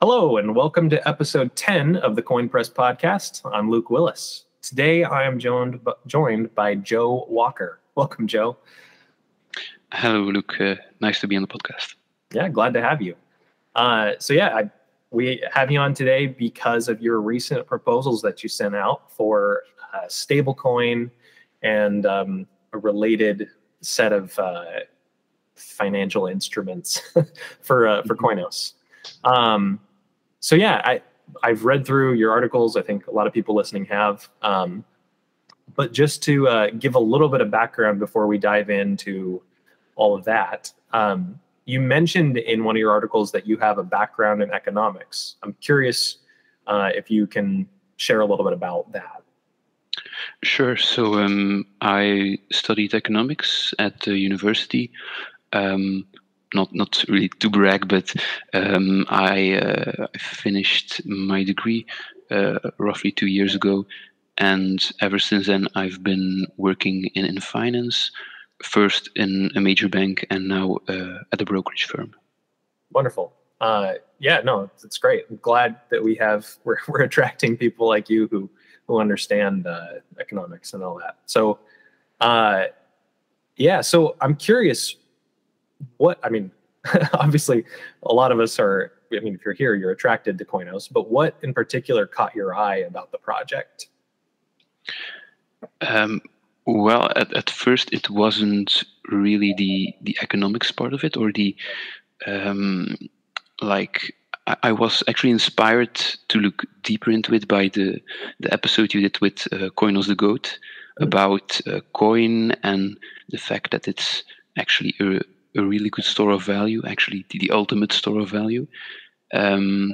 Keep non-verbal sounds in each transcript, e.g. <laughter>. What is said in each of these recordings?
Hello, and welcome to episode 10 of the Koin Press podcast. I'm Luke Willis. Today I am joined, joined by Joe Walker. Welcome, Joe. Hello, Luke. Uh, nice to be on the podcast. Yeah, glad to have you. Uh, so, yeah, I, we have you on today because of your recent proposals that you sent out for uh, stablecoin and um, a related set of uh, financial instruments <laughs> for uh, for mm-hmm. Koinos. Um, so yeah, I I've read through your articles. I think a lot of people listening have. Um, but just to uh, give a little bit of background before we dive into all of that, um, you mentioned in one of your articles that you have a background in economics. I'm curious uh, if you can share a little bit about that. Sure. So um, I studied economics at the university. Um, not not really to brag, but um, I, uh, finished my degree uh, roughly two years ago, and ever since then I've been working in, in finance, first in a major bank and now uh, at a brokerage firm. Wonderful. Uh, yeah, no, it's great. I'm glad that we have <laughs> we're we're attracting people like you who who understand uh, economics and all that. So, uh, yeah. So I'm curious, what I mean. <laughs> obviously, a lot of us are. I mean, if you're here, you're attracted to Koinos. But what in particular caught your eye about the project? Um, well, at, at first, it wasn't really the the economics part of it, or the um, like I was actually inspired to look deeper into it by the the episode you did with uh, Koinos the Goat mm. about uh, coin and the fact that it's actually a, a really good store of value, actually the, ultimate store of value, um,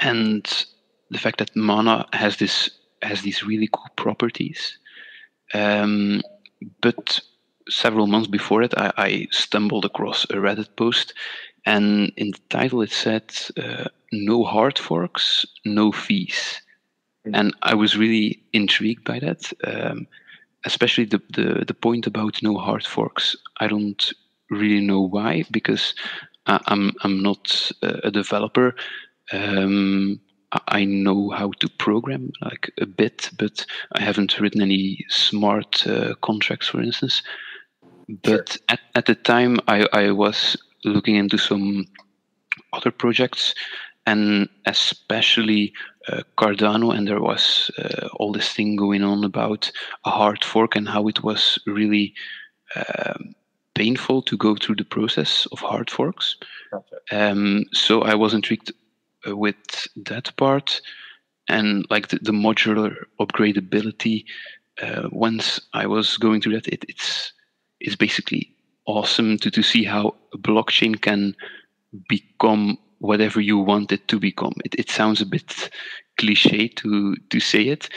and the fact that mana has this has these really cool properties. Um, but several months before it, I, I stumbled across a Reddit post and in the title it said uh, no hard forks no fees mm-hmm. and i was really intrigued by that um, especially the, the, the point about no hard forks i don't really know why because I, i'm i'm not a developer um, I know how to program like a bit, but I haven't written any smart uh, contracts, for instance. But sure. at, at the time, I, I was looking into some other projects and especially uh, Cardano, and there was uh, all this thing going on about a hard fork and how it was really uh, painful to go through the process of hard forks. Gotcha. Um, so I was intrigued uh, with that part and like the, the modular upgradability. Uh, once I was going through that, it, it's it's basically awesome to, to see how a blockchain can become whatever you want it to become. It, it sounds a bit cliche to, to say it,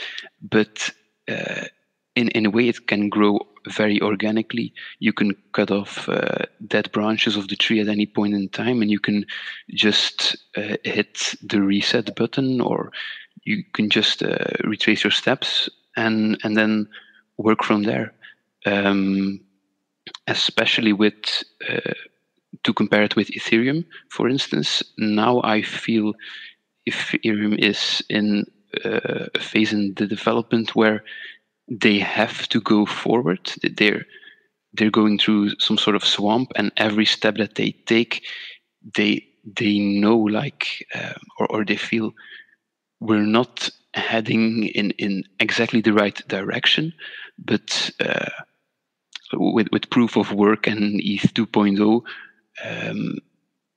but uh, in, in a way it can grow very organically. You can cut off uh, dead branches of the tree at any point in time, and you can just uh, hit the reset button, or you can just uh, retrace your steps and and then work from there. Um, especially with uh, to compare it with Ethereum, for instance. Now I feel Ethereum is in uh, a phase in the development where they have to go forward. They're they're going through some sort of swamp, and every step that they take, they they know like uh, or or they feel we're not heading in in exactly the right direction, but uh, with, with proof of work and ETH 2.0, um,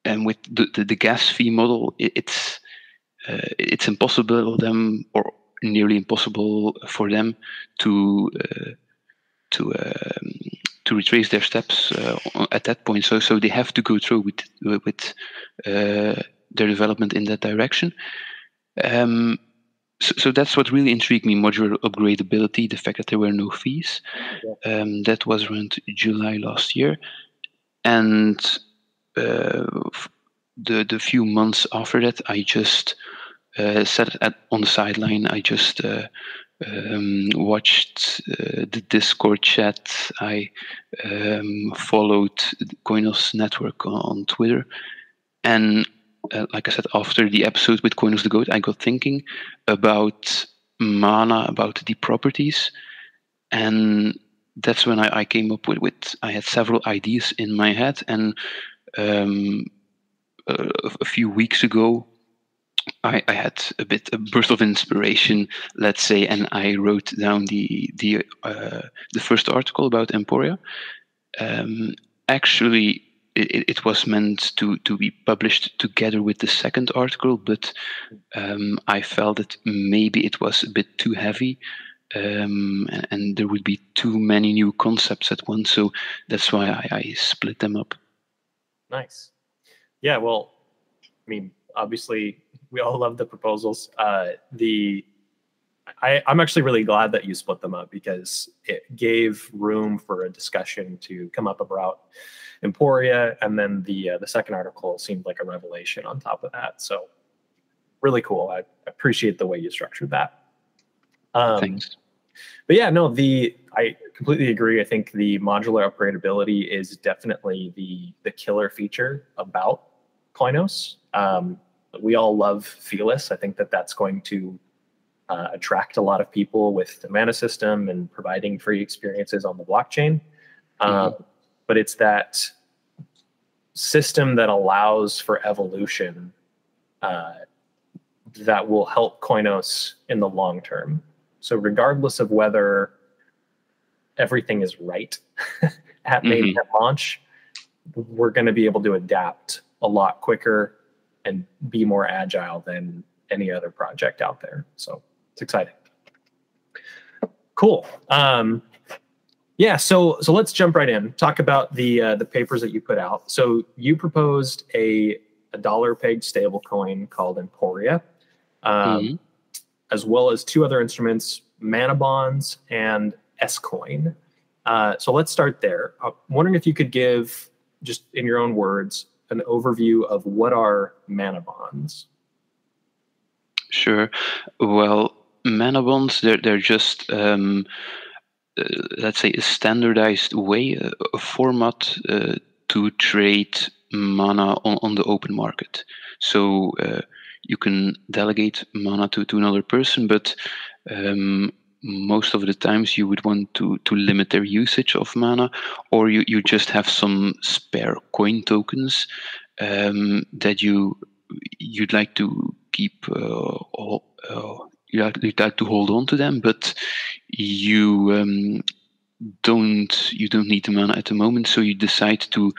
and with the, the, the, gas fee model, it, it's uh, it's impossible for them or nearly impossible for them to uh, to um, to retrace their steps uh, at that point. So so they have to go through with with uh, their development in that direction. Um, so, so, that's what really intrigued me modular upgradability the fact that there were no fees yeah. um, that was around july last year and uh, the the few months after that i just uh, sat at, on the sideline. I just uh, um, watched uh, the discord chat. I um, followed Koinos network on, twitter. And uh, like I said, after the episode with Koinos the Goat, I got thinking about mana, about the properties, and that's when I, I came up with, with I had several ideas in my head, and um, a, a few weeks ago, I, I, had a bit a burst of inspiration, let's say, and I wrote down the the uh, the first article about Emporia. Um, actually, it, it, was meant to to be published together with the second article, but um, I felt that maybe it was a bit too heavy. Um, and, and, there would be too many new concepts at once, so that's why I, I split them up. Nice. Yeah. Well, I mean, obviously, we all love the proposals. Uh, the I, am actually really glad that you split them up because it gave room for a discussion to come up about Emporia, and then the uh, the second article seemed like a revelation on top of that. So really cool. I appreciate the way you structured that. Um, Thanks. But yeah, no, the I completely agree. I think the modular upgradability is definitely the the killer feature about Koinos. Um, we all love Felis. I think that that's going to uh, attract a lot of people with the mana system and providing free experiences on the blockchain. Um, mm-hmm. But it's that system that allows for evolution uh, that will help Koinos in the long term. So, regardless of whether everything is right <laughs> at mm-hmm. launch, we're going to be able to adapt a lot quicker and be more agile than any other project out there. So it's exciting. Cool. Um, yeah. So so let's jump right in. Talk about the uh, the papers that you put out. So you proposed a a dollar pegged stable coin called Emporia, um, mm-hmm. as well as two other instruments, Mana Bonds and sKoin. Uh, so let's start there. I'm wondering if you could give, just in your own words, an overview of what are mana bonds? Sure. Well, mana bonds they're they're just um, uh, let's say a standardized way, a, a format uh, to trade mana on, on the open market. So uh, you can delegate mana to, to another person, but um, most of the times you would want to to limit their usage of mana or you, you just have some spare coin tokens um, that you you'd like to keep uh, all, uh, you'd, like, to hold on to them but you um, don't you don't need the mana at the moment so you decide to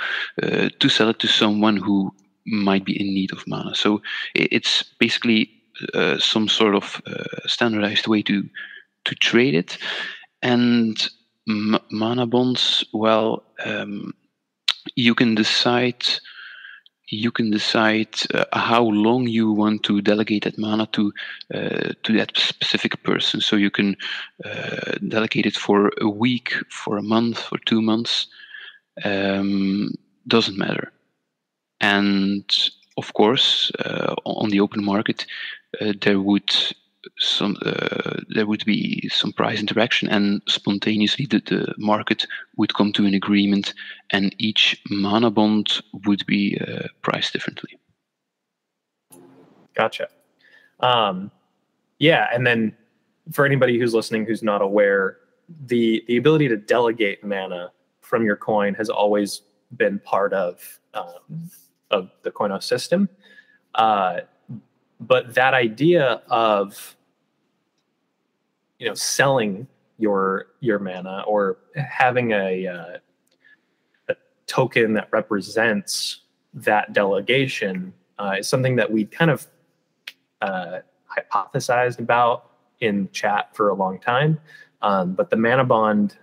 uh, to sell it to someone who might be in need of mana. So it's basically uh, some sort of uh, standardized way to to trade it. And m- mana bonds, well, um, you can decide you can decide uh, how long you want to delegate that mana to uh, to that specific person. So you can uh, delegate it for a week, for a month, for two months. Um, doesn't matter. And of course, uh, on the open market, uh, there would some uh, there would be some price interaction and spontaneously the, the market would come to an agreement and each mana bond would be uh, priced differently. Gotcha. Um, yeah and then for anybody who's listening who's not aware the the ability to delegate mana from your coin has always been part of um, of the Koinos system. Uh, but that idea of you know selling your your mana or having a uh, a token that represents that delegation uh, is something that we kind of uh, hypothesized about in chat for a long time. Um, but the mana bond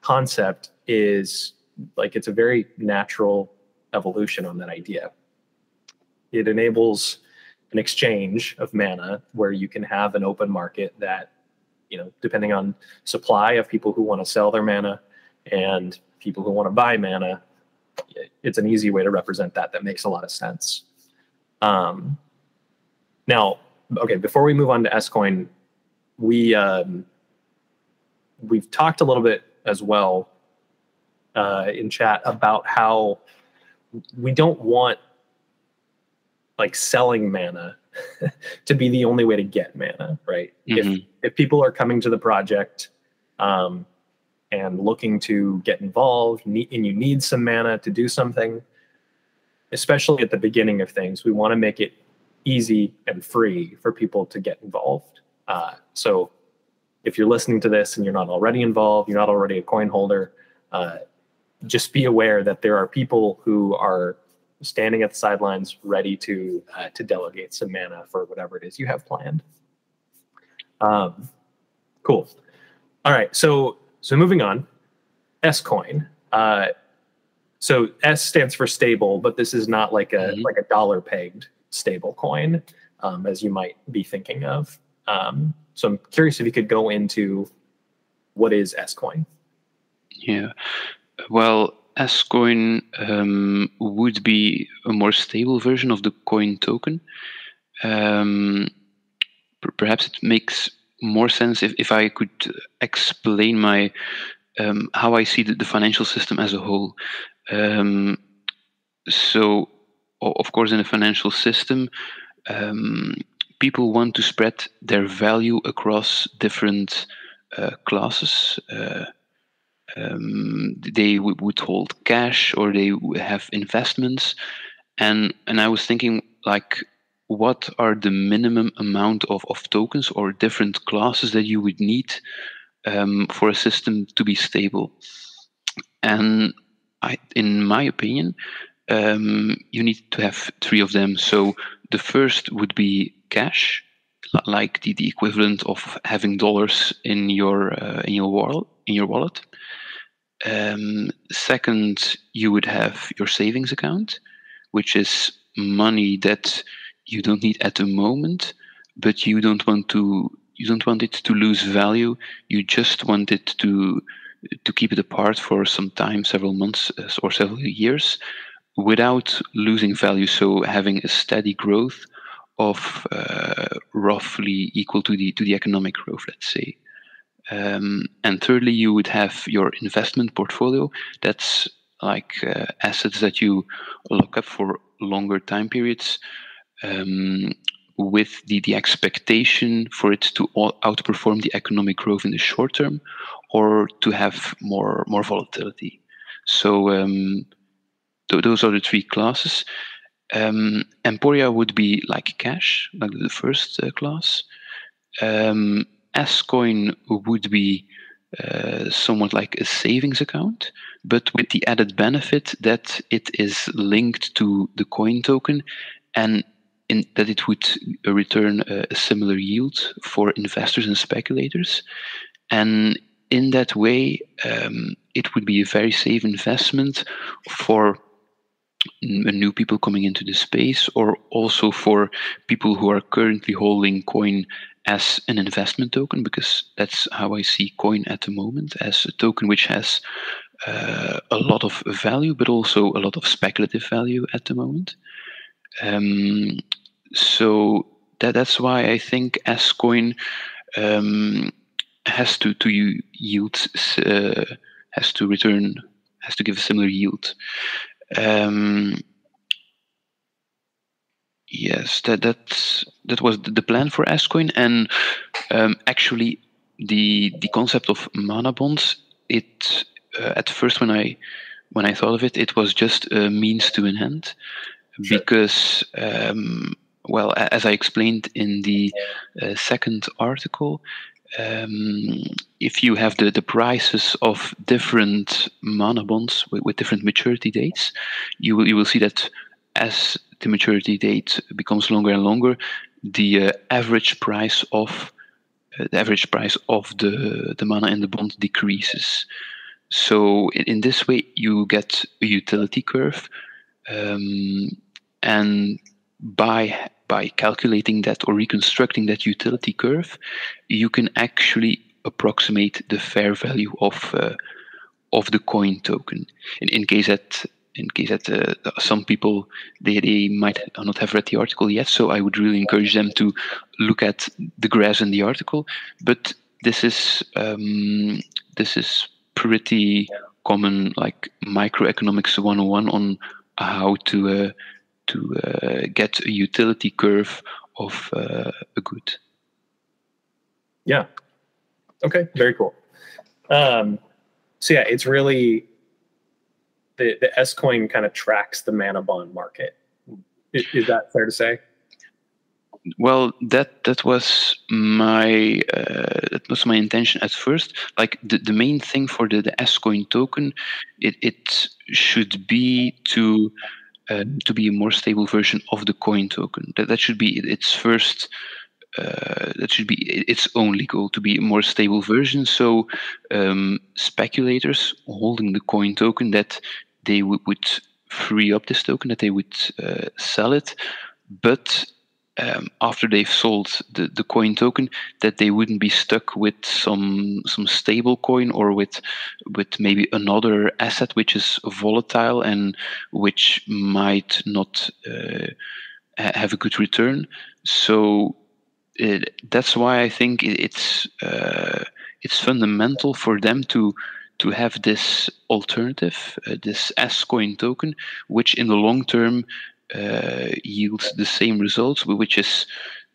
concept is like it's a very natural evolution on that idea. It enables an exchange of mana where you can have an open market that you know, depending on supply of people who want to sell their mana and people who want to buy mana, it's an easy way to represent that. That makes a lot of sense. Um, now, okay, before we move on to sKoin, we um, we've talked a little bit as well uh, in chat about how we don't want like selling mana <laughs> to be the only way to get mana, right? Mm-hmm. If if people are coming to the project um, and looking to get involved, and you need some mana to do something, especially at the beginning of things, we want to make it easy and free for people to get involved. Uh, so if you're listening to this and you're not already involved, you're not already a coin holder, uh, just be aware that there are people who are standing at the sidelines ready to uh, to delegate some mana for whatever it is you have planned. Um, cool. All right. So so moving on, sKoin. Uh, so S stands for stable, but this is not like a mm-hmm. like a dollar pegged stable coin, um, as you might be thinking of. Um, so I'm curious if you could go into what is sKoin. Yeah. Well, sKoin um, would be a more stable version of the coin token. Um, perhaps it makes more sense if, if I could explain my um, how I see the, the, financial system as a whole. Um, so, of course, in a financial system, um, people want to spread their value across different uh, classes. Uh, um, they would hold cash or they have investments. And and i was thinking like what are the minimum amount of, of tokens or different classes that you would need um, for a system to be stable? And I, in my opinion um, you need to have three of them. So the first would be cash like the, the equivalent of having dollars in your uh, in your wallet in your wallet um, second, you would have your savings account, which is money that you don't need at the moment, but you don't want to you don't want it to lose value. You just want it to to keep it apart for some time, several months uh, or several years, without losing value. So having a steady growth of uh, roughly equal to the to the economic growth, let's say. Um, and thirdly, you would have your investment portfolio. That's like uh, assets that you lock up for longer time periods um, with the, the expectation for it to outperform the economic growth in the short term or to have more, more volatility. So um, th- those are the three classes. Um, Emporia would be like cash, like the first uh, class. Um, sKoin would be uh, somewhat like a savings account, but with the added benefit that it is linked to the coin token and in, that it would return a, a, similar yield for investors and speculators. And in that way, um, it would be a very safe investment for new people coming into the space or also for people who are currently holding coin as an investment token because that's how I see coin at the moment as a token which has uh, a lot of value but also a lot of speculative value at the moment. Um, so that that's why I think sKoin um, has to to yield uh, has to return has to give a similar yield. Um, Yes, that that that was the plan for sKoin, and um, actually, the the concept of mana bonds. It uh, at first when I when I thought of it, it was just a means to an end, sure. because um, well, as I explained in the uh, second article, um, if you have the, the prices of different mana bonds with, with different maturity dates, you will you will see that as the maturity date becomes longer and longer, the uh, average price of uh, the average price of the the mana in the bond decreases. So in, in this way, you get a utility curve, um, and by by calculating that or reconstructing that utility curve, you can actually approximate the fair value of uh, of the coin token. In, in case that in case that uh, some people they, they might not have read the article yet so i would really encourage them to look at the graphs in the article but this is um, this is pretty common like microeconomics 101 on how to uh, to uh, get a utility curve of uh, a good. Yeah. Okay. Very cool. Um, so yeah, it's really the the sKoin kind of tracks the mana bond market. Is, is that fair to say? well that that was my uh, that was my intention at first like the, the main thing for the, the sKoin token it, it should be to uh, to be a more stable version of the coin token that that should be its first uh, that should be its only goal to be a more stable version. So um, speculators holding the coin token that they w- would free up this token that they would uh, sell it. But um, after they've sold the, the coin token that they wouldn't be stuck with some some stable coin or with with maybe another asset which is volatile and which might not uh, have a good return. So it, that's why I think it's uh, it's fundamental for them to to have this alternative, uh, this sKoin token, which in the long term uh, yields the same results, which is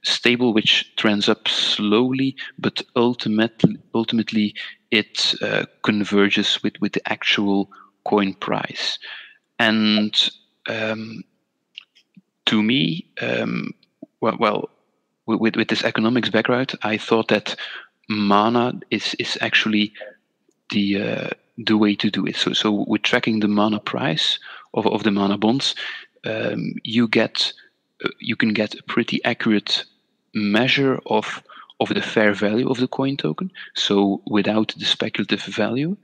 stable, which trends up slowly, but ultimately, ultimately it uh, converges with, with the actual coin price. And um, to me, um, well, well with, with this economics background, I thought that mana is, is actually the uh, the way to do it. So so with tracking the mana price of, of the mana bonds, um, you get uh, you can get a pretty accurate measure of of the fair value of the coin token. So without the speculative value.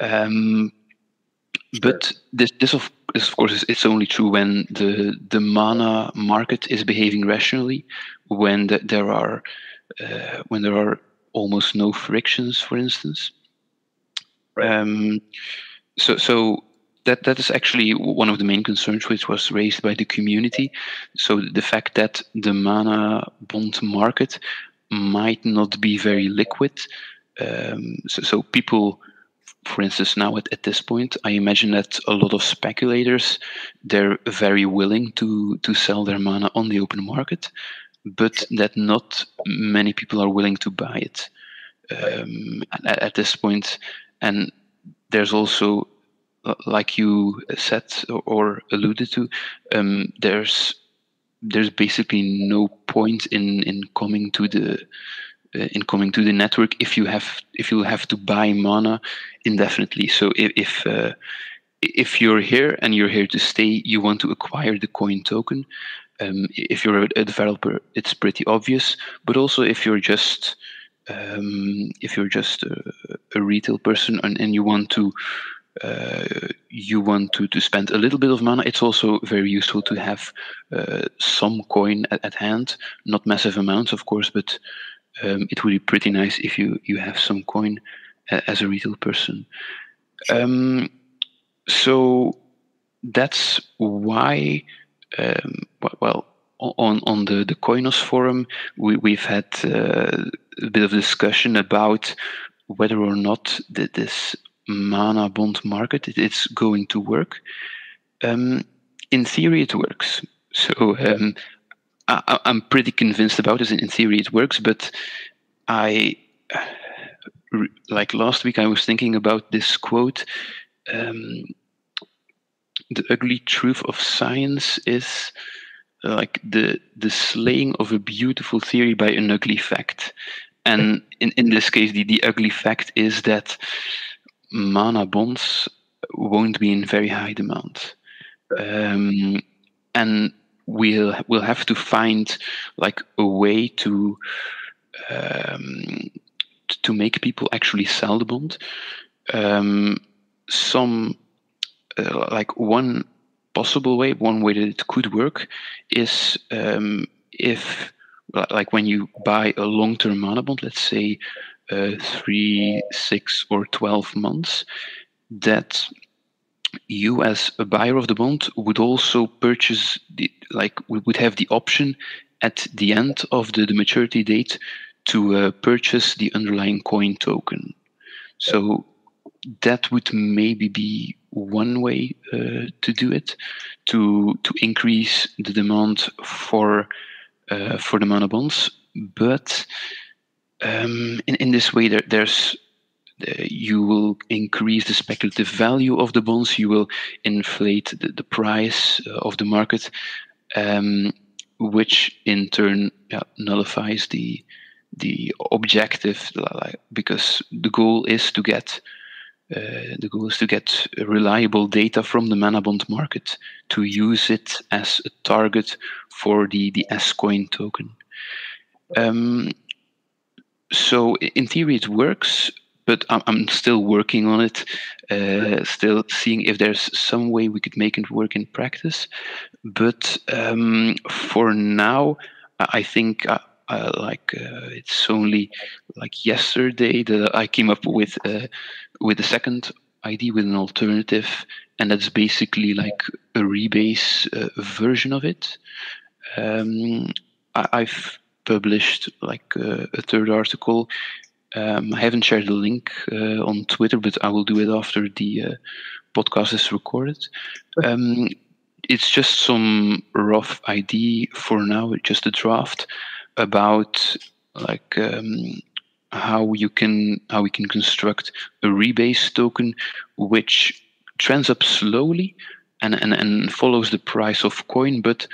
Um, but this, this of, this of course is it's only true when the the mana market is behaving rationally, when the, there are uh, when there are almost no frictions, for instance. Right. Um, so so that that is actually one of the main concerns which was raised by the community. So the fact that the mana bond market might not be very liquid. Um, so, so people, for instance, now at, at this point, I imagine that a lot of speculators they're very willing to to sell their mana on the open market, but that not many people are willing to buy it um, at, at this point. And there's also like you said or alluded to, um, there's there's basically no point in in coming to the uh, in coming to the network if you have if you have to buy mana indefinitely. So if if, uh, if you're here and you're here to stay, you want to acquire the coin token. Um, if you're a developer, it's pretty obvious. But also if you're just um, if you're just a, a retail person and, and you want to uh, you want to, to spend a little bit of mana, it's also very useful to have uh, some coin at, at, hand, not massive amounts, of course, but um, it would be pretty nice if you, you have some coin as a retail person. Um, so that's why, um, well, on on the the Koinos forum, we we've had uh, a bit of discussion about whether or not this mana bond market it's going to work. Um, in theory, it works. So um, I, am pretty convinced about this. In theory, it works, but I like last week I was thinking about this quote. Um, the ugly truth of science is like the the slaying of a beautiful theory by an ugly fact. And in, in this case, the, the ugly fact is that mana bonds won't be in very high demand. Um, and we'll we'll have to find like a way to um, to make people actually sell the bond. Um, some uh, like one possible way, one way that it could work is um, if like when you buy a long-term mana bond, let's say uh, three, six, or 12 months, that you as a buyer of the bond would also purchase the like we would have the option at the end of the, the maturity date to uh, purchase the underlying coin token so that would maybe be one way uh, to do it, to to increase the demand for uh, for the mana bonds. But um, in in this way, there, there's you will increase the speculative value of the bonds. You will inflate the, the price uh, of the market, um, which in turn yeah, nullifies the the objective because the goal is to get uh, the goal is to get reliable data from the mana bond market to use it as a target for the the sKoin token. Um, so in theory it works, but I'm, I'm still working on it, uh, still seeing if there's some way we could make it work in practice. But um, for now, I think. Uh, uh, like uh, it's only like yesterday that I came up with uh, with a second ID with an alternative, and that's basically like a rebase uh, version of it. Um, I, have published like a third article. Um, I haven't shared the link uh, on Twitter, but I will do it after the podcast is recorded. Um, it's just some rough idea for now, just a draft about like um, how you can how we can construct a rebase token which trends up slowly and, and, and follows the price of coin, but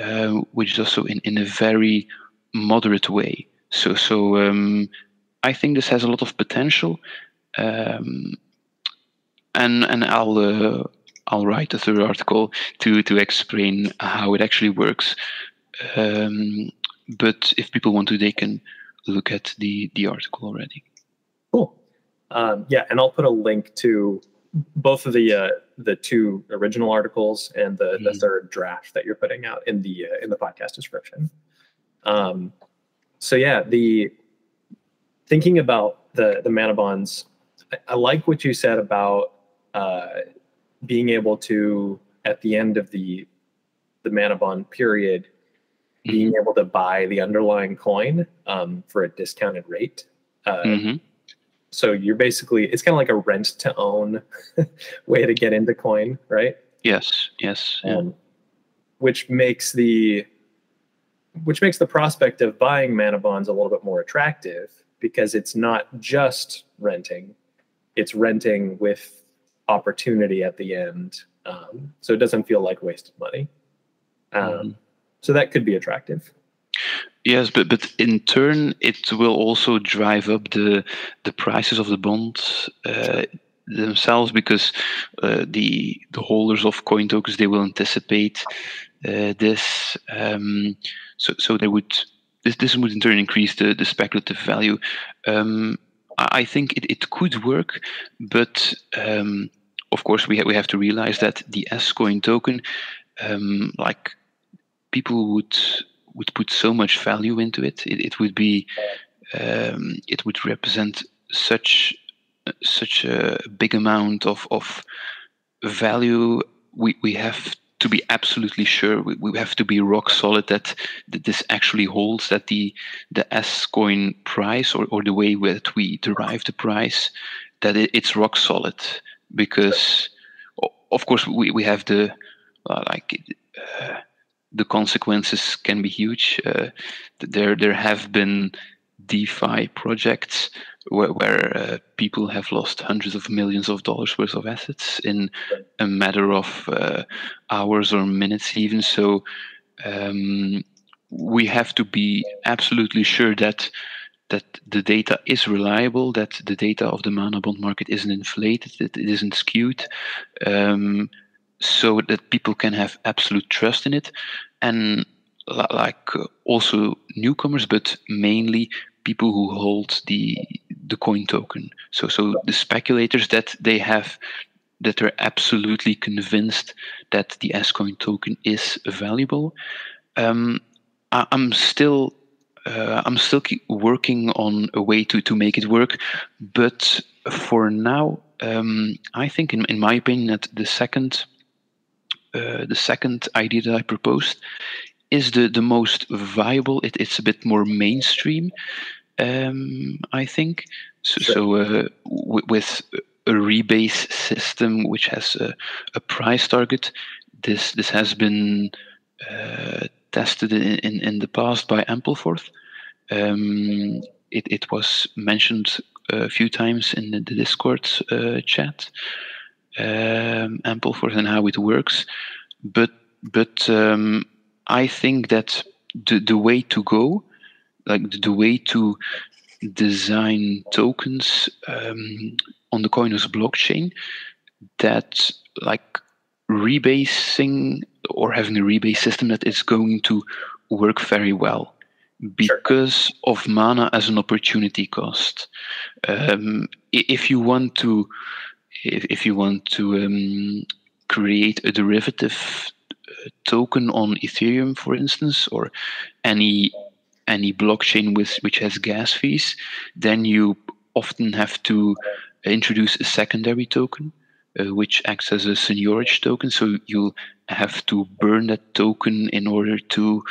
uh, which is also in, in a very moderate way. So so um, I think this has a lot of potential, um, and and I'll uh, I'll write a third article to to explain how it actually works. Um, but if people want to, they can look at the the article already. Cool. Um, yeah, and I'll put a link to both of the uh, the two original articles and the, mm-hmm. the third draft that you're putting out in the uh, in the podcast description. Um, so yeah, the thinking about the the mana bonds, I, I like what you said about uh, being able to at the end of the the mana bond period being mm-hmm. able to buy the underlying coin um, for a discounted rate. Uh, mm-hmm. So you're basically it's kind of like a rent to own <laughs> way to get into coin, right? Yes. Yes. Um, which makes the which makes the prospect of buying mana bonds a little bit more attractive because it's not just renting; it's renting with opportunity at the end. Um, so it doesn't feel like wasted money. Um, mm-hmm. So that could be attractive. Yes, but but in turn, it will also drive up the the prices of the bonds uh, themselves because uh, the the holders of coin tokens they will anticipate uh, this. Um, so so they would this this would in turn increase the the speculative value. Um, I think it, it could work, but um, of course we ha- we have to realize that the sKoin token, um, like people would would put so much value into it. It, it would be um, it would represent such such a big amount of of value. We we have to be absolutely sure. We, we have to be rock solid that, that this actually holds. That the the sKoin price or, or the way that we derive the price that it, it's rock solid because of course we, we have the uh, like uh, the consequences can be huge. Uh, there, there have been DeFi projects where, where uh, people have lost hundreds of millions of dollars worth of assets in a matter of uh, hours or minutes, even. So um, we have to be absolutely sure that that the data is reliable, that the data of the mana bond market isn't inflated, that it isn't skewed. Um, so that people can have absolute trust in it and like uh, also newcomers but mainly people who hold the the coin token. So so the speculators that they have that are absolutely convinced that the sKoin token is valuable um, I, am still uh, I'm still working on a way to, to make it work, but for now, um, I think, in, in my opinion, that the second uh, the second idea that I proposed is the the most viable. It, it's a bit more mainstream, um, I think. So, sure. so uh, w- with a rebase system which has a, a price target. This this has been uh, tested in, in, in, the past by Ampleforth. Um, it, it was mentioned a few times in the, the Discord uh, chat, um, Ampleforth and how it works. But but um, I think that the, the way to go, like the, the way to design tokens um, on the Koinos blockchain, that like rebasing or having a rebase system that is going to work very well because sure. of mana as an opportunity cost. Um, if you want to, if, if you want to um, create a derivative uh, token on Ethereum, for instance, or any any blockchain with which has gas fees, then you often have to introduce a secondary token uh, which acts as a seigniorage token. So you'll have to burn that token in order to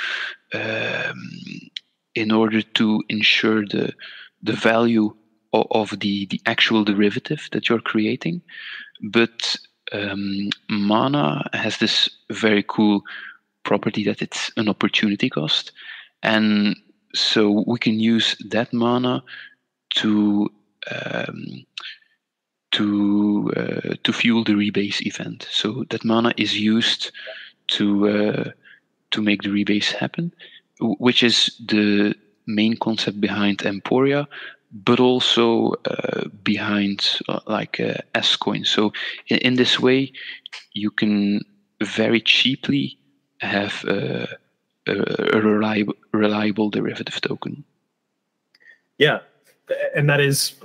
um, in order to ensure the the value of, of, the the actual derivative that you're creating. But um, Mana has this very cool property that it's an opportunity cost, and so we can use that mana to um, to uh, to fuel the rebase event. So that mana is used to uh, to make the rebase happen, which is the main concept behind Emporia, but also uh, behind uh, like uh, sKoin. So in, in, this way, you can very cheaply have a, a reliable, reliable derivative token. Yeah, and that is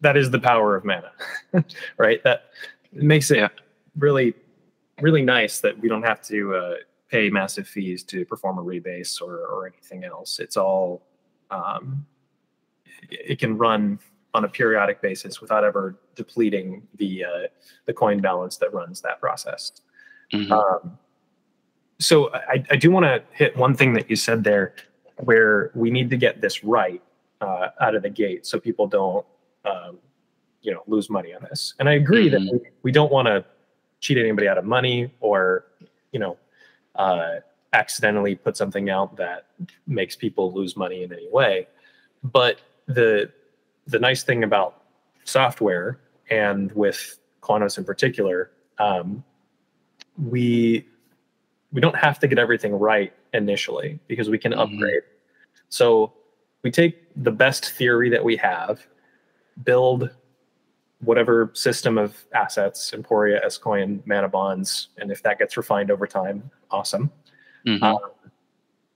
that is the power of mana, <laughs> right? That makes it yeah. really, really nice that we don't have to uh, pay massive fees to perform a rebase or, or anything else. It's all, um, it can run on a periodic basis without ever depleting the uh, the coin balance that runs that process. Mm-hmm. Um, so I, I do want to hit one thing that you said there, where we need to get this right uh, out of the gate so people don't um, you know lose money on this and i agree mm-hmm. that we, we don't want to cheat anybody out of money or you know uh, accidentally put something out that makes people lose money in any way but the the nice thing about software and with Koinos in particular, um, we we don't have to get everything right initially because we can mm-hmm. upgrade. So we take the best theory that we have, build whatever system of assets, Emporia, sKoin, Mana Bonds, and if that gets refined over time, awesome. Mm-hmm. Um,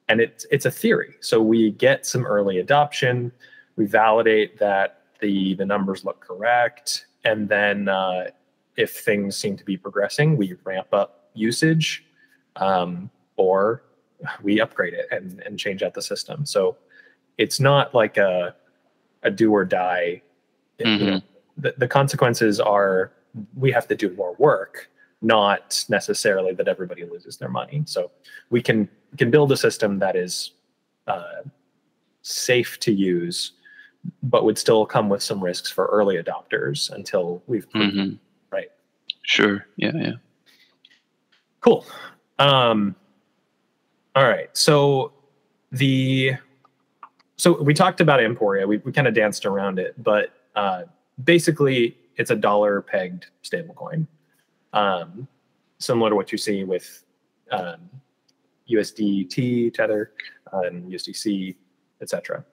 and it's it's a theory. So we get some early adoption, we validate that the the numbers look correct, and then uh, if things seem to be progressing, we ramp up usage, um, or we upgrade it and and change out the system. So it's not like a a do or die. Mm-hmm. You know, the, the consequences are we have to do more work, not necessarily that everybody loses their money. So we can can build a system that is uh, safe to use, but would still come with some risks for early adopters until we've mm-hmm. right. Sure. Yeah. Yeah. Cool. Um, all right. So the so we talked about Emporia. We, we kind of danced around it, but uh, basically it's a dollar pegged stablecoin, um, similar to what you see with um, USDT Tether and USDC, etc.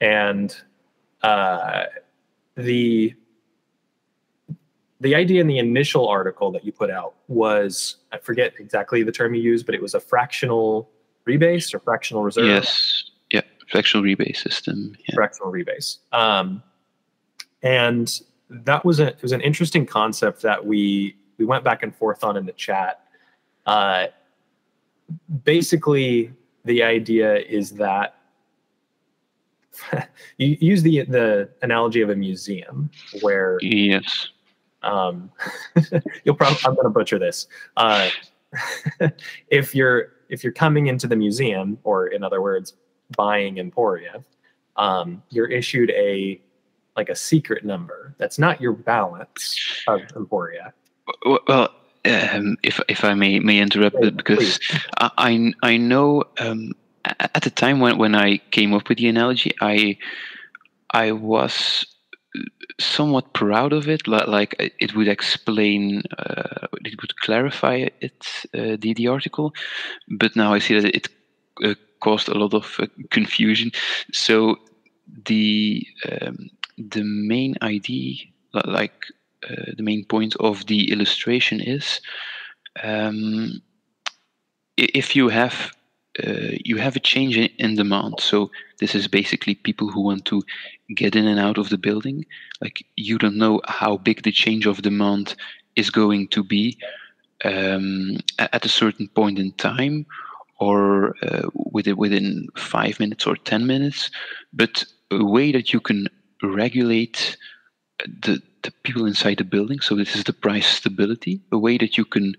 And uh, the the idea in the initial article that you put out was I forget exactly the term you used, but it was a fractional rebase or fractional reserve. Yes Yeah. fractional rebase system. Yeah. Fractional rebase. Um, and that was a it was an interesting concept that we we went back and forth on in the chat. Uh, basically, the idea is that <laughs> you use the the analogy of a museum where yes um, <laughs> you'll probably i'm going to butcher this uh, <laughs> if you're if you're coming into the museum or in other words buying Emporia, um, you're issued a like a secret number that's not your balance of Emporia. Well, um, if if I may may interrupt, yeah, because I I know um, at the time when when I came up with the analogy, I I was somewhat proud of it. Like it would explain, uh, it would clarify it uh, the the article, but now I see that it uh, caused a lot of uh, confusion. So the um, the main idea, like uh, the main point of the illustration is um, if you have uh, you have a change in, demand. So this is basically people who want to get in and out of the building. Like you don't know how big the change of demand is going to be um, at a certain point in time, or uh, within within five minutes or ten minutes. But a way that you can regulate the the people inside the building. So this is the price stability. A way that you can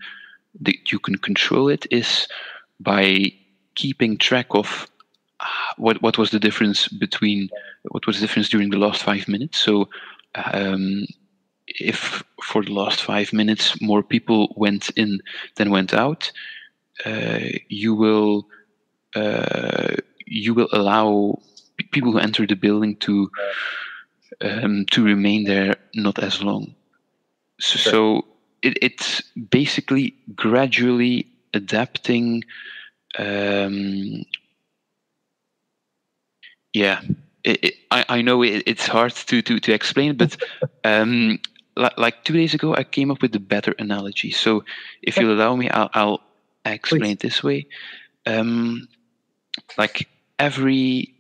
that you can control it is by keeping track of uh, what what was the difference between what was the difference during the last five minutes. So um, if for the last five minutes more people went in than went out, uh, you will uh, you will allow people who enter the building to um, to remain there not as long. So, sure. so it, it's basically gradually adapting. Um, yeah, it, it, I, I know it's hard to, to, to explain, but <laughs> um, like, like two days ago, I came up with a better analogy. So if you'll allow me, I'll, I'll explain Please. it this way. Um, like every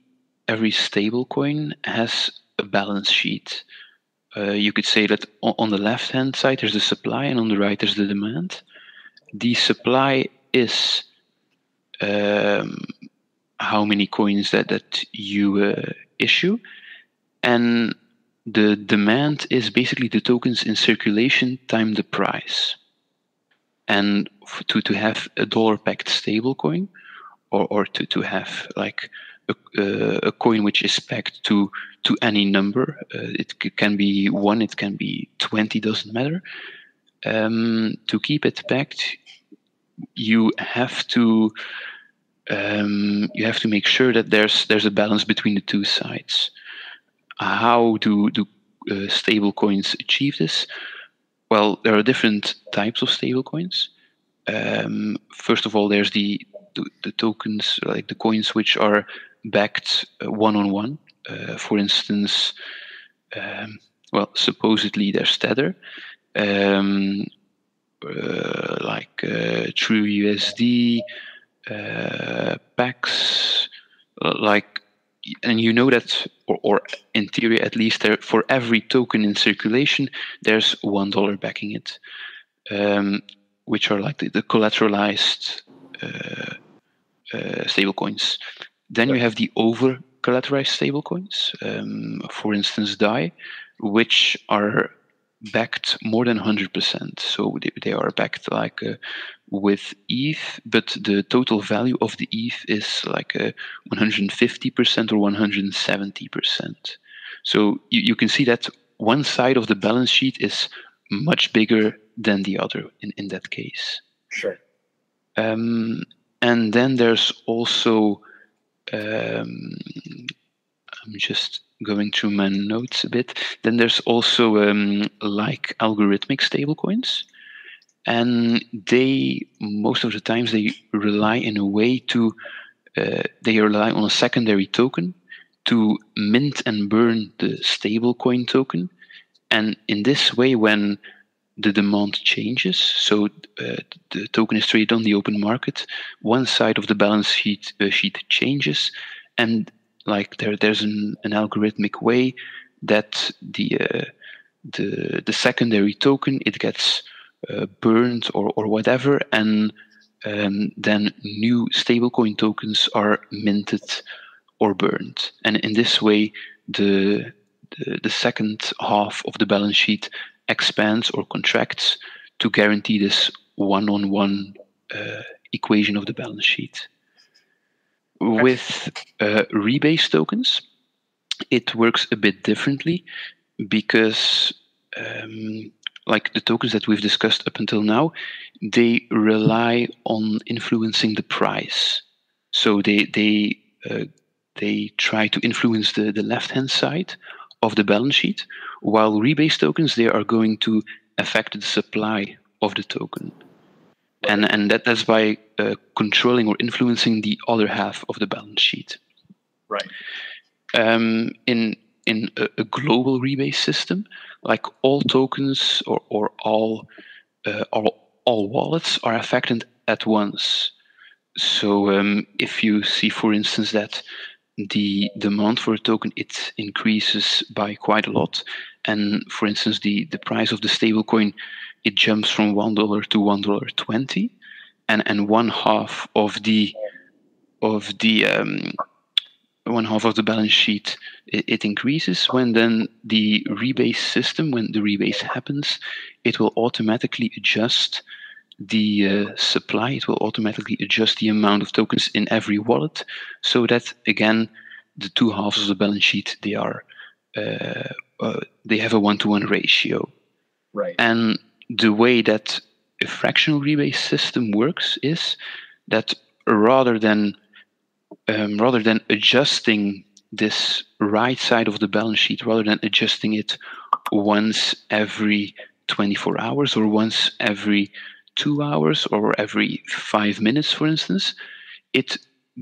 every stable coin has a balance sheet. Uh, you could say that on, on the left hand side there's the supply and on the right there's the demand. The supply is um, how many coins that, that you uh, issue, and the demand is basically the tokens in circulation time the price. And to, to have a dollar backed stablecoin, or, or to, to have like a, uh, a coin which is pegged to to any number. Uh, it can be one, it can be twenty, doesn't matter. Um, to keep it pegged, you have to um, you have to make sure that there's there's a balance between the two sides. How do do uh, stable coins achieve this? Well, there are different types of stable coins. Um, first of all, there's the, the, the tokens like the coins which are backed one on one. For instance, um, well, supposedly there's Tether, um, like uh, True USD, uh, PAX, like, and you know that, or, or in theory at least, there, for every token in circulation, there's one dollar backing it, um, which are like the, the collateralized uh, uh, stablecoins. Then you have the over collateralized stablecoins, um, for instance, DAI, which are backed more than 100%. So they, they are backed like uh, with ETH, but the total value of the ETH is like uh, 150% or 170%. So you, you can see that one side of the balance sheet is much bigger than the other in, in that case. Sure. Um, and then there's also um, I'm just going through my notes a bit. Then there's also um, like algorithmic stablecoins, and they most of the times they rely in a way to uh, they rely on a secondary token to mint and burn the stablecoin token, and in this way, when the demand changes, so uh, the token is traded on the open market. One side of the balance sheet uh, sheet changes, and like there there's an, an algorithmic way that the uh, the the secondary token it gets uh, burned or or whatever, and um, then new stablecoin tokens are minted or burned, and in this way the the, the second half of the balance sheet expands or contracts to guarantee this one-on-one uh, equation of the balance sheet. With uh, rebase tokens, it works a bit differently because um, like the tokens that we've discussed up until now, they rely on influencing the price. So they they uh, they try to influence the, the left hand side of the balance sheet, while rebase tokens they are going to affect the supply of the token. And, and that, that's by uh, controlling or influencing the other half of the balance sheet. Right. Um, in in a, a, global rebase system, like all tokens or, or all, uh, all all wallets are affected at once. So um, if you see, for instance, that the demand for a token it increases by quite a lot, and for instance, the the price of the stablecoin it jumps from one dollar to one dollar twenty, and and one half of the of the um, one half of the balance sheet it, it, increases. When then the rebase system when the rebase happens it will automatically adjust the uh, supply. It will automatically adjust the amount of tokens in every wallet so that again the two halves of the balance sheet they are uh, uh, they have a one-to-one ratio. Right. And the way that a fractional rebase system works is that rather than um, rather than adjusting this right side of the balance sheet, rather than adjusting it once every 24 hours or once every two hours or every five minutes, for instance, it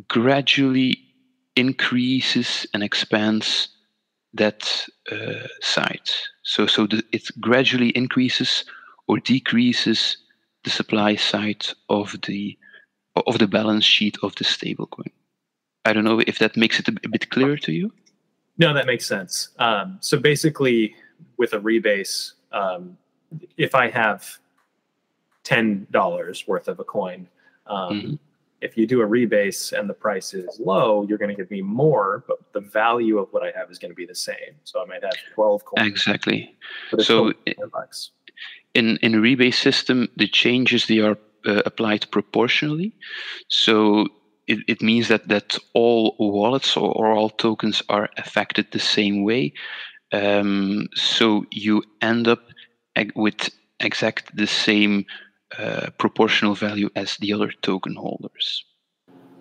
gradually increases and expands that uh, side. So, so the, it gradually increases or decreases the supply side of the of the balance sheet of the stablecoin. I don't know if that makes it a, bit clearer to you. No, that makes sense. Um, so basically, with a rebase, um, if I have ten dollars worth of a coin, um, mm-hmm. If you do a rebase and the price is low, you're going to give me more, but the value of what I have is going to be the same. So I might have twelve coins. Exactly. So in in a rebase system, the changes they are uh, applied proportionally. So it, it means that that all wallets or, or all tokens are affected the same way. Um, so you end up with exact the same uh, proportional value as the other token holders.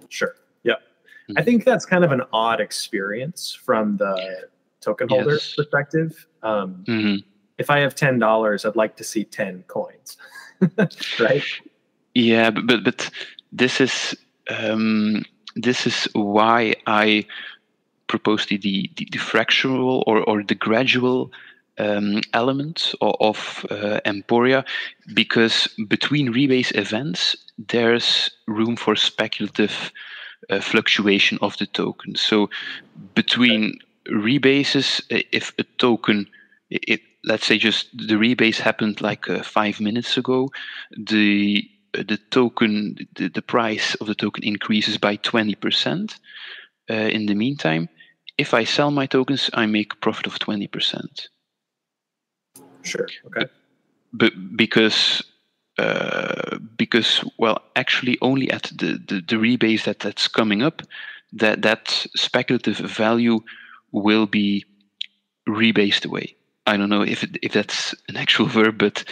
Sure. Yeah. Mm-hmm. I think that's kind of an odd experience from the token holder yes. perspective. Um, mm-hmm. If I have ten dollars, I'd like to see ten coins, <laughs> right? Yeah, but but this is um, this is why I proposed the, the, the fractional or, or the gradual um, element of, uh, Emporia because between rebase events, there's room for speculative uh, fluctuation of the token. So between rebases, if a token, it, let's say just the rebase happened like uh, five minutes ago, the the token, the, the price of the token increases by 20% uh, in the meantime. If I sell my tokens, I make profit of 20%. Sure. Okay. But because uh, because well, actually, only at the, the, the rebase that that's coming up, that that speculative value will be rebased away. I don't know if it, if that's an actual <laughs> verb, but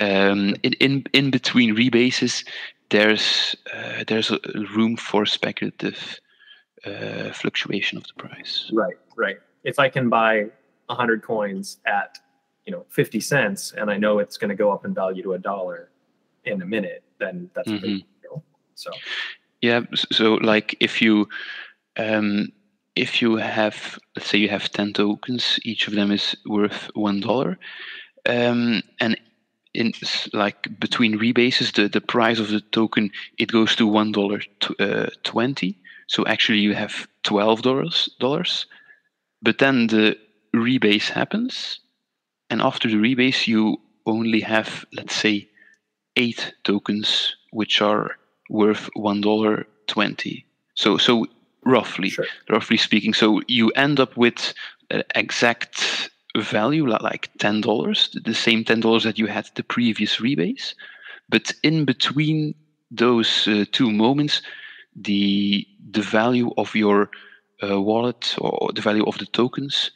um, in, in in between rebases, there's uh, there's a room for speculative uh, fluctuation of the price. Right, right. If I can buy hundred coins at you know 50 cents and I know it's going to go up in value to a dollar in a minute, then that's mm-hmm. a big deal. So yeah, so like if you um, if you have let's say you have 10 tokens each of them is worth one dollar um, and in like between rebases, the, the price of the token it goes to one dollar uh, twenty. So actually, you have twelve dollars dollars, but then the rebase happens, and after the rebase, you only have let's say eight tokens which are worth one dollar twenty. So so roughly, sure. roughly speaking, so you end up with uh, exact value, like ten dollars, the same ten dollars that you had the previous rebase, but in between those uh, two moments, the the value of your uh, wallet or the value of the tokens,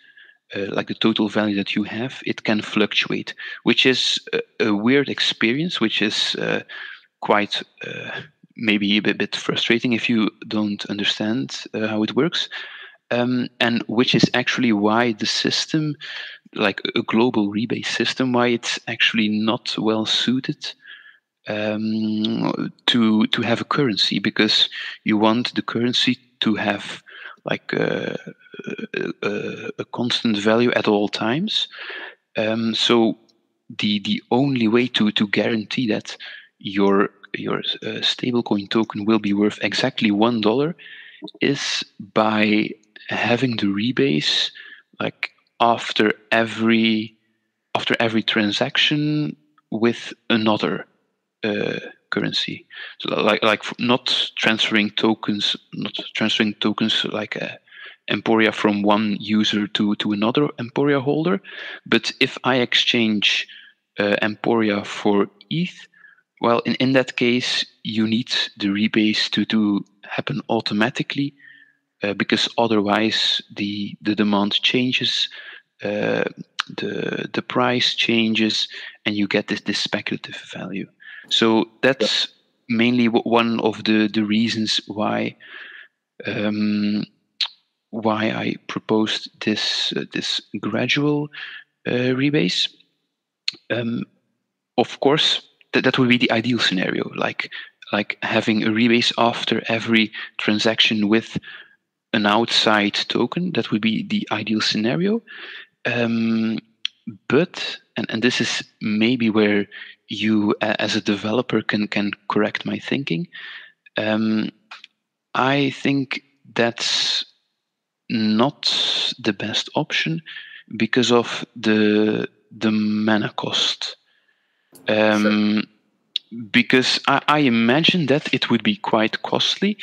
uh, like the total value that you have, it can fluctuate, which is a, a weird experience, which is uh, quite uh, maybe a bit, bit, frustrating if you don't understand uh, how it works. Um, and which is actually why the system, like a global rebase system, why it's actually not well suited um, to to have a currency because you want the currency to have like a, a, a constant value at all times. Um, so the the only way to to guarantee that your your uh, stablecoin token will be worth exactly one dollar is by having the rebase like after every after every transaction with another uh, currency. So like like not transferring tokens, not transferring tokens like a Emporia from one user to to another Emporia holder, but if I exchange uh, Emporia for ETH, well, in, in that case, you need the rebase to, to happen automatically uh, because otherwise the, the demand changes, uh, the, the price changes, and you get this, this speculative value. So that's yeah. mainly one of the, the reasons why um, why I proposed this uh, this gradual uh, rebase. Um, of course, that, that would be the ideal scenario, like like having a rebase after every transaction with an outside token. That would be the ideal scenario. Um, but and, and this is maybe where you as a developer can can correct my thinking um, i think that's not the best option because of the the mana cost. Um, because I, I, imagine that it would be quite costly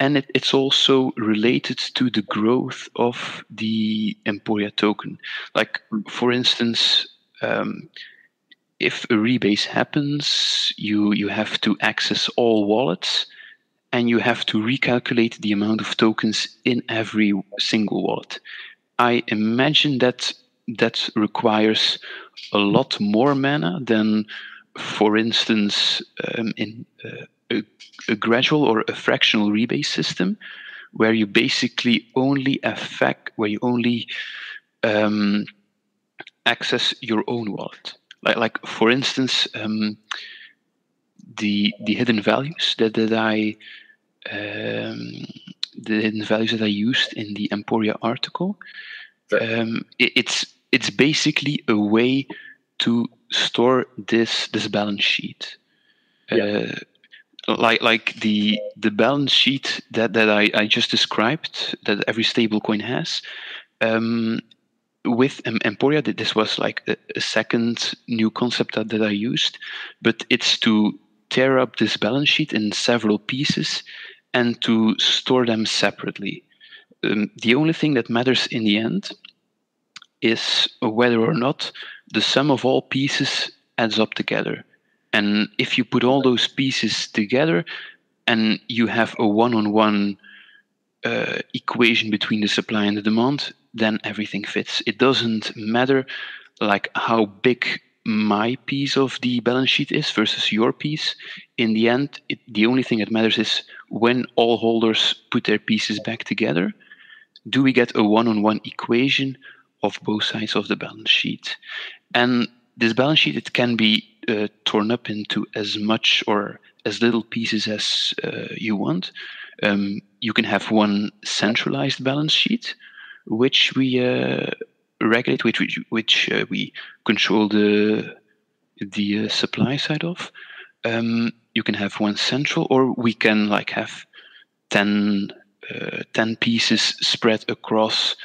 and it, it's also related to the growth of the emporia token. Like for instance um, if a rebase happens, you you have to access all wallets, and you have to recalculate the amount of tokens in every single wallet. I imagine that that requires a lot more mana than, for instance, um, in uh, a, a, gradual or a fractional rebase system, where you basically only affect where you only um, access your own wallet. Like, like for instance, um, the the hidden values that that I um, the hidden values that I used in the Emporia article. Sure. Um, it, it's it's basically a way to store this this balance sheet. Yeah. Uh, like like the the balance sheet that that I, I just described that every stablecoin has. Um, with Emporia, this was like a, a second new concept that, that I used, but it's to tear up this balance sheet in several pieces and to store them separately. Um, the only thing that matters in the end is whether or not the sum of all pieces adds up together. And if you put all those pieces together and you have a one on one equation between the supply and the demand, then everything fits. It doesn't matter like how big my piece of the balance sheet is versus your piece. In the end, it, the only thing that matters is when all holders put their pieces back together, do we get a one-on-one equation of both sides of the balance sheet? And this balance sheet it can be uh, torn up into as much or as little pieces as uh, you want. Um, you can have one centralized balance sheet which we uh, regulate, which which, uh, we control the the uh, supply side of. Um, you can have one central, or we can like have 10, uh, 10 pieces spread across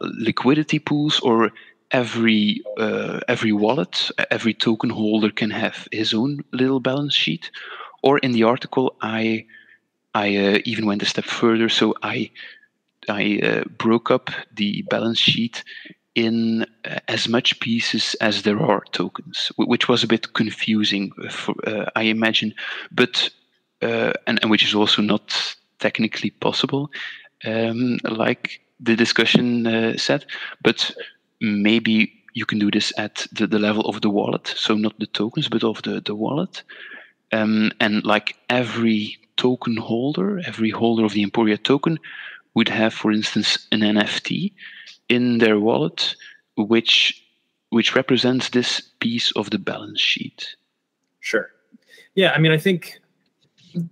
liquidity pools, or every uh, every wallet, every token holder can have his own little balance sheet. Or in the article, I I uh, even went a step further, so I I uh, broke up the balance sheet in uh, as much pieces as there are tokens, which was a bit confusing, for, uh, I imagine, but uh, and, and, which is also not technically possible. um, like the discussion uh, said, but maybe you can do this at the, the level of the wallet, so not the tokens, but of the, the wallet. Um, and like every token holder, every holder of the Emporia token would have, for instance, an NFT in their wallet, which which represents this piece of the balance sheet. Sure. Yeah, I mean, I think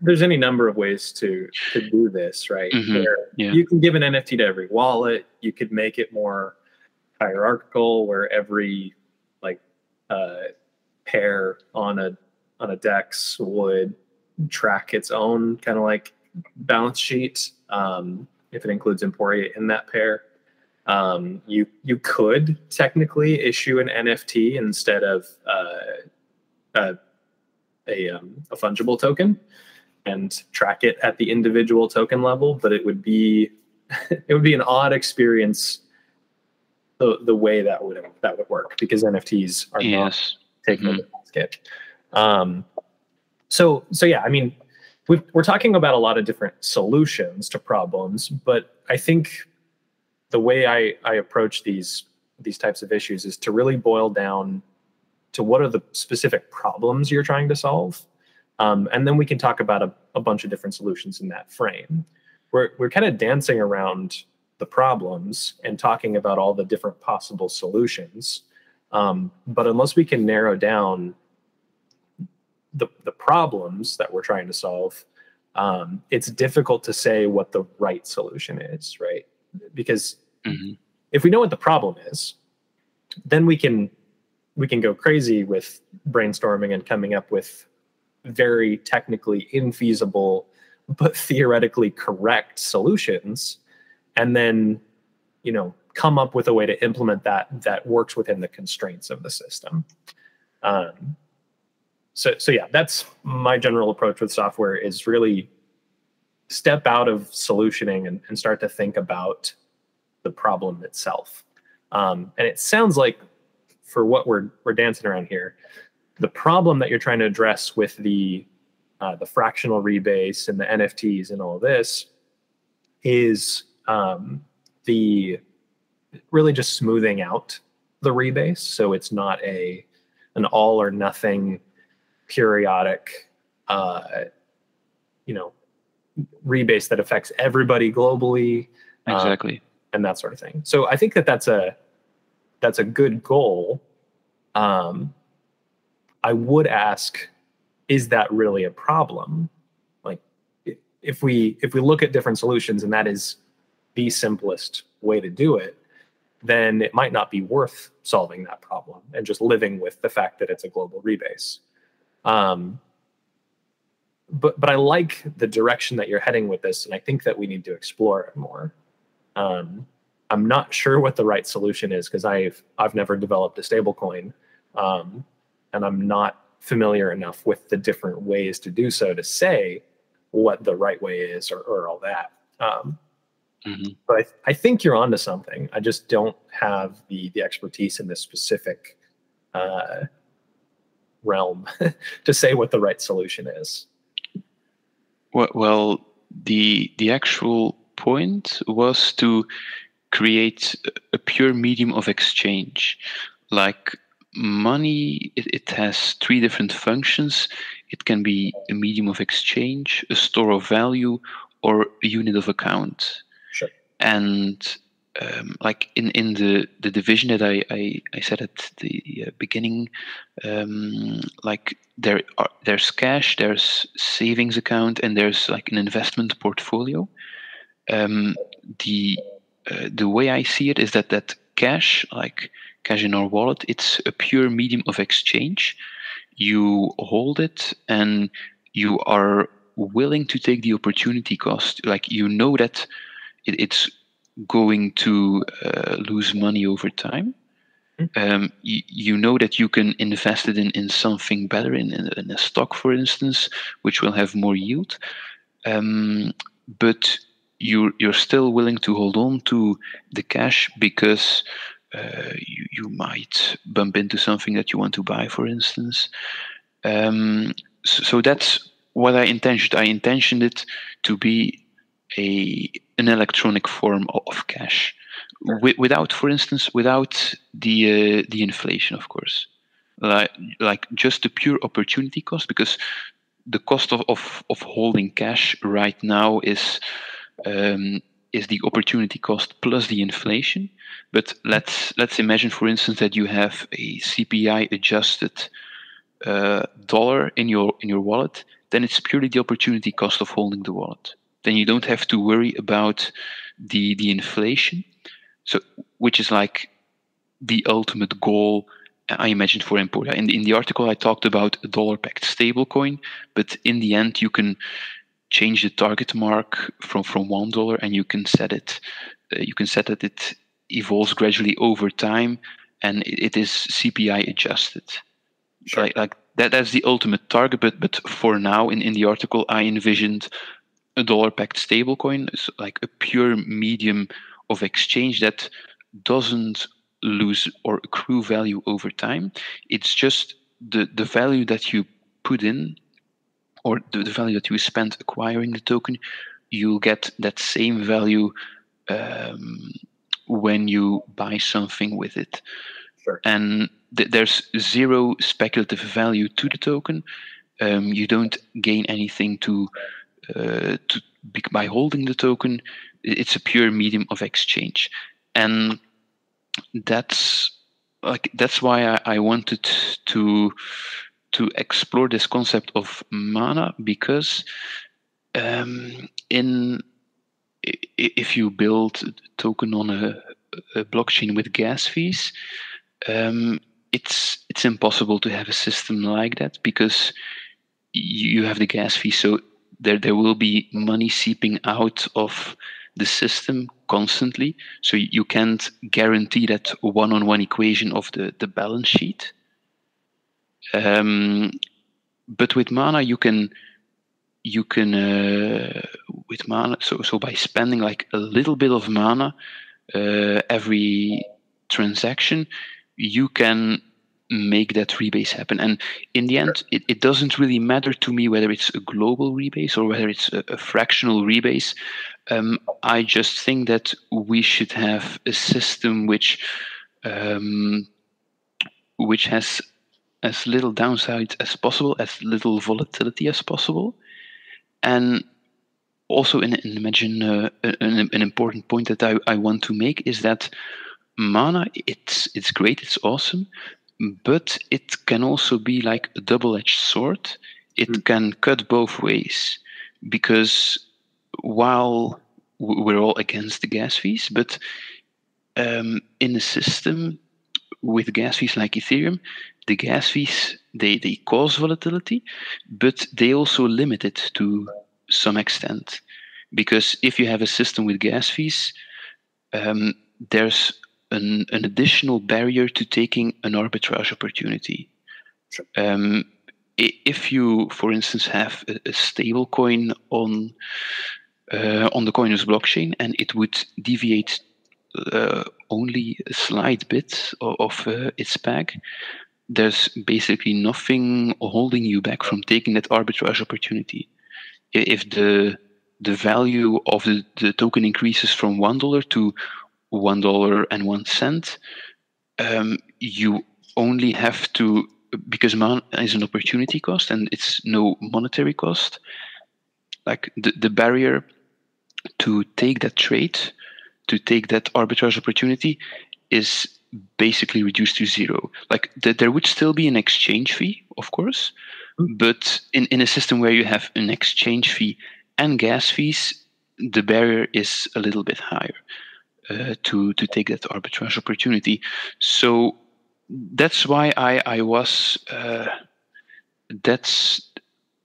there's any number of ways to to do this, right? Mhm, yeah. You can give an NFT to every wallet. You could make it more hierarchical, where every like uh, pair on a on a DEX would track its own kind of like balance sheet um, if it includes Emporia in that pair. Um, you you could technically issue an NFT instead of uh, a a, um, a fungible token and track it at the individual token level, but it would be <laughs> it would be an odd experience the the way that would that would work because NFTs are not Yes. taken in the basket. Um, so so yeah, I mean, we we're talking about a lot of different solutions to problems, but I think the way I I approach these these types of issues is to really boil down to what are the specific problems you're trying to solve, um, and then we can talk about a, a bunch of different solutions in that frame. We're we're kind of dancing around the problems and talking about all the different possible solutions. Um, but unless we can narrow down the, the problems that we're trying to solve, um, it's difficult to say what the right solution is, right? Because Mhm. if we know what the problem is, then we can we can go crazy with brainstorming and coming up with very technically infeasible but <laughs> theoretically correct solutions and then you know come up with a way to implement that that works within the constraints of the system um, so so yeah that's my general approach with software is really step out of solutioning and, and start to think about the problem itself. Um, and it sounds like for what we're we're dancing around here the problem that you're trying to address with the uh, the fractional rebase and the nfts and all this is um, the really just smoothing out the rebase so it's not a an all or nothing periodic uh, you know rebase that affects everybody globally um, Exactly. and that sort of thing. So i think that that's a that's a good goal. Um, i would ask is that really a problem? Like if we if we look at different solutions and that is the simplest way to do it then it might not be worth solving that problem and just living with the fact that it's a global rebase um, but but i like the direction that you're heading with this and i think that we need to explore it more um, i'm not sure what the right solution is because i've i've never developed a stablecoin um, and i'm not familiar enough with the different ways to do so to say what the right way is or, or all that um, Mhm. but I, I think you're onto something. I just don't have the the expertise in this specific uh, realm <laughs> to say what the right solution is. Well, well, the the actual point was to create a pure medium of exchange. Like money, it, it has three different functions. It can be a medium of exchange, a store of value, or a unit of account. Sure. And um, like in, in the, the division that I, I, I said at the uh, beginning, um, like there are there's cash, there's savings account, and there's like an investment portfolio. Um, the uh, the way I see it is that that cash, like cash in our wallet, it's a pure medium of exchange. You hold it, and you are willing to take the opportunity cost. Like you know that it, it's going to uh, lose money over time. Um, you, you know that you can invest it in, in something better, in, in, in a stock, for instance, which will have more yield. Um, but you're, you're still willing to hold on to the cash because uh, you, you might bump into something that you want to buy, for instance. Um, so, so that's what I intentioned. I intentioned it to be a an electronic form of cash, sure. without, for instance, without the uh, the inflation, of course, like like just the pure opportunity cost, because the cost of, of, of holding cash right now is um, is the opportunity cost plus the inflation. But let's let's imagine, for instance, that you have a CPI adjusted uh, dollar in your in your wallet. Then it's purely the opportunity cost of holding the wallet. Then you don't have to worry about the the inflation. So, which is like the ultimate goal I imagined for Emporia. In the, in the article, I talked about a dollar backed stablecoin, but in the end, you can change the target mark from, from one dollar and you can set it. Uh, you can set that it evolves gradually over time and it, it is CPI adjusted. Sure. Like, like that, that's the ultimate target. But but for now, in, in the article, I envisioned a dollar backed stablecoin, is like a pure medium of exchange that doesn't lose or accrue value over time. It's just the, the value that you put in or the, the value that you spend acquiring the token, you'll get that same value um, when you buy something with it. Sure. And th- there's zero speculative value to the token. Um, you don't gain anything to uh, to by holding the token. It's a pure medium of exchange, and that's like that's why I, I wanted to to explore this concept of mana because um, in if you build a token on a, a blockchain with gas fees, um, it's it's impossible to have a system like that because you have the gas fee. So there there will be money seeping out of the system constantly. So you can't guarantee that one-on-one equation of the, the balance sheet. Um, but with Mana, you can you can uh, with Mana. So so by spending like a little bit of Mana uh, every transaction, you can make that rebase happen. And in the end, it, it doesn't really matter to me whether it's a global rebase or whether it's a, a fractional rebase. Um, I just think that we should have a system which um, which has as little downside as possible, as little volatility as possible, and also in, in imagine uh, an, an important point that I, I want to make is that mana it's it's great it's awesome but it can also be like a double-edged sword. It mm. can cut both ways because while we're all against the gas fees, but um, in a system with gas fees like Ethereum, the gas fees they, they cause volatility, but they also limit it to some extent. Because if you have a system with gas fees, um, there's an, an additional barrier to taking an arbitrage opportunity. Sure. Um, if you, for instance, have a, stable coin on uh, on the Koinos blockchain and it would deviate uh, only a slight bit of, of uh, its peg, there's basically nothing holding you back from taking that arbitrage opportunity. If the the value of the, the token increases from one dollar to one dollar and one cent, um, you only have to because man is an opportunity cost and it's no monetary cost. Like the, the barrier to take that trade, to take that arbitrage opportunity, is basically reduced to zero. Like th- there would still be an exchange fee, of course, mm-hmm. but in, in a system where you have an exchange fee and gas fees, the barrier is a little bit higher uh, to to take that arbitrage opportunity. So that's why I I was uh, that's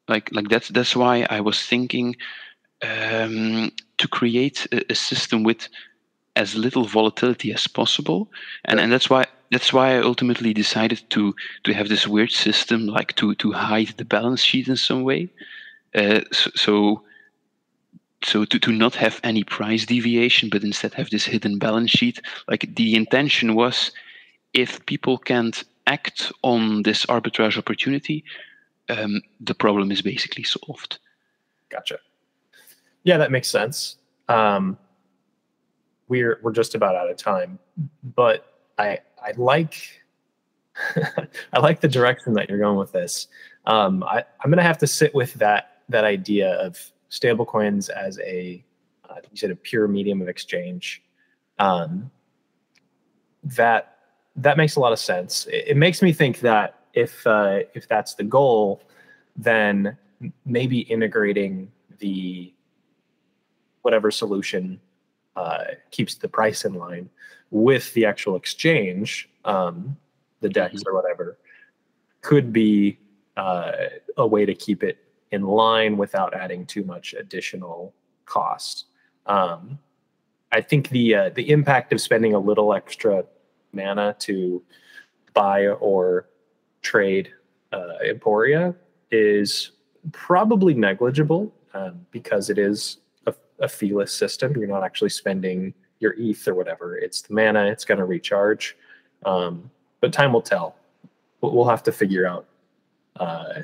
like like that's that's why I was thinking um, to create a, a, system with as little volatility as possible, and and that's why that's why I ultimately decided to to have this weird system like to to hide the balance sheet in some way. Uh, so, so so to, to not have any price deviation but instead have this hidden balance sheet like the intention was if people can't act on this arbitrage opportunity um, the problem is basically solved gotcha Yeah, that makes sense. Um, we're we're just about out of time, but I I like <laughs> I like the direction that you're going with this. Um, I, I'm gonna have to sit with that that idea of stablecoins as a uh, you said a pure medium of exchange. Um, that that makes a lot of sense. It, it makes me think that if uh, if that's the goal, then maybe integrating the whatever solution uh, keeps the price in line with the actual exchange, um, the DEX mm-hmm. or whatever, could be uh, a way to keep it in line without adding too much additional cost. Um, I think the uh, the impact of spending a little extra mana to buy or trade uh, Emporia is probably negligible um, because it is a, a feeless system. You're not actually spending your ETH or whatever. It's the mana. It's going to recharge, um, but time will tell. We'll have to figure out uh,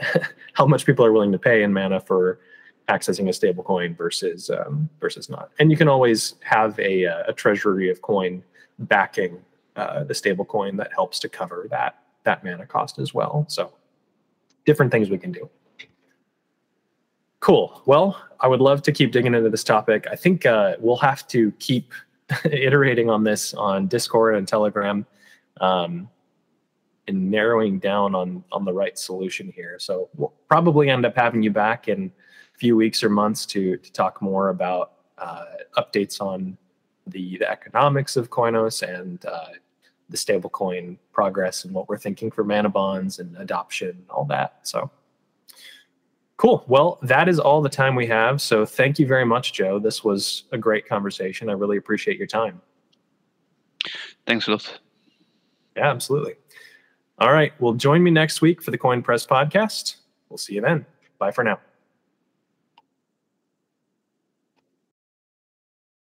<laughs> how much people are willing to pay in mana for accessing a stable coin versus um, versus not. And you can always have a, uh, a treasury of coin backing uh, the stable coin that helps to cover that that mana cost as well. So different things we can do. Cool. Well, I would love to keep digging into this topic. I think uh, we'll have to keep <laughs> iterating on this on Discord and Telegram. Um, and narrowing down on on the right solution here. So we'll probably end up having you back in a few weeks or months to to talk more about uh, updates on the, the economics of Koinos and uh, the stablecoin progress and what we're thinking for mana bonds and adoption and all that. So cool. Well, that is all the time we have. So thank you very much, Joe. This was a great conversation. I really appreciate your time. Thanks a lot. Yeah, absolutely. All right. Well, join me next week for the Koin Press podcast. We'll see you then. Bye for now.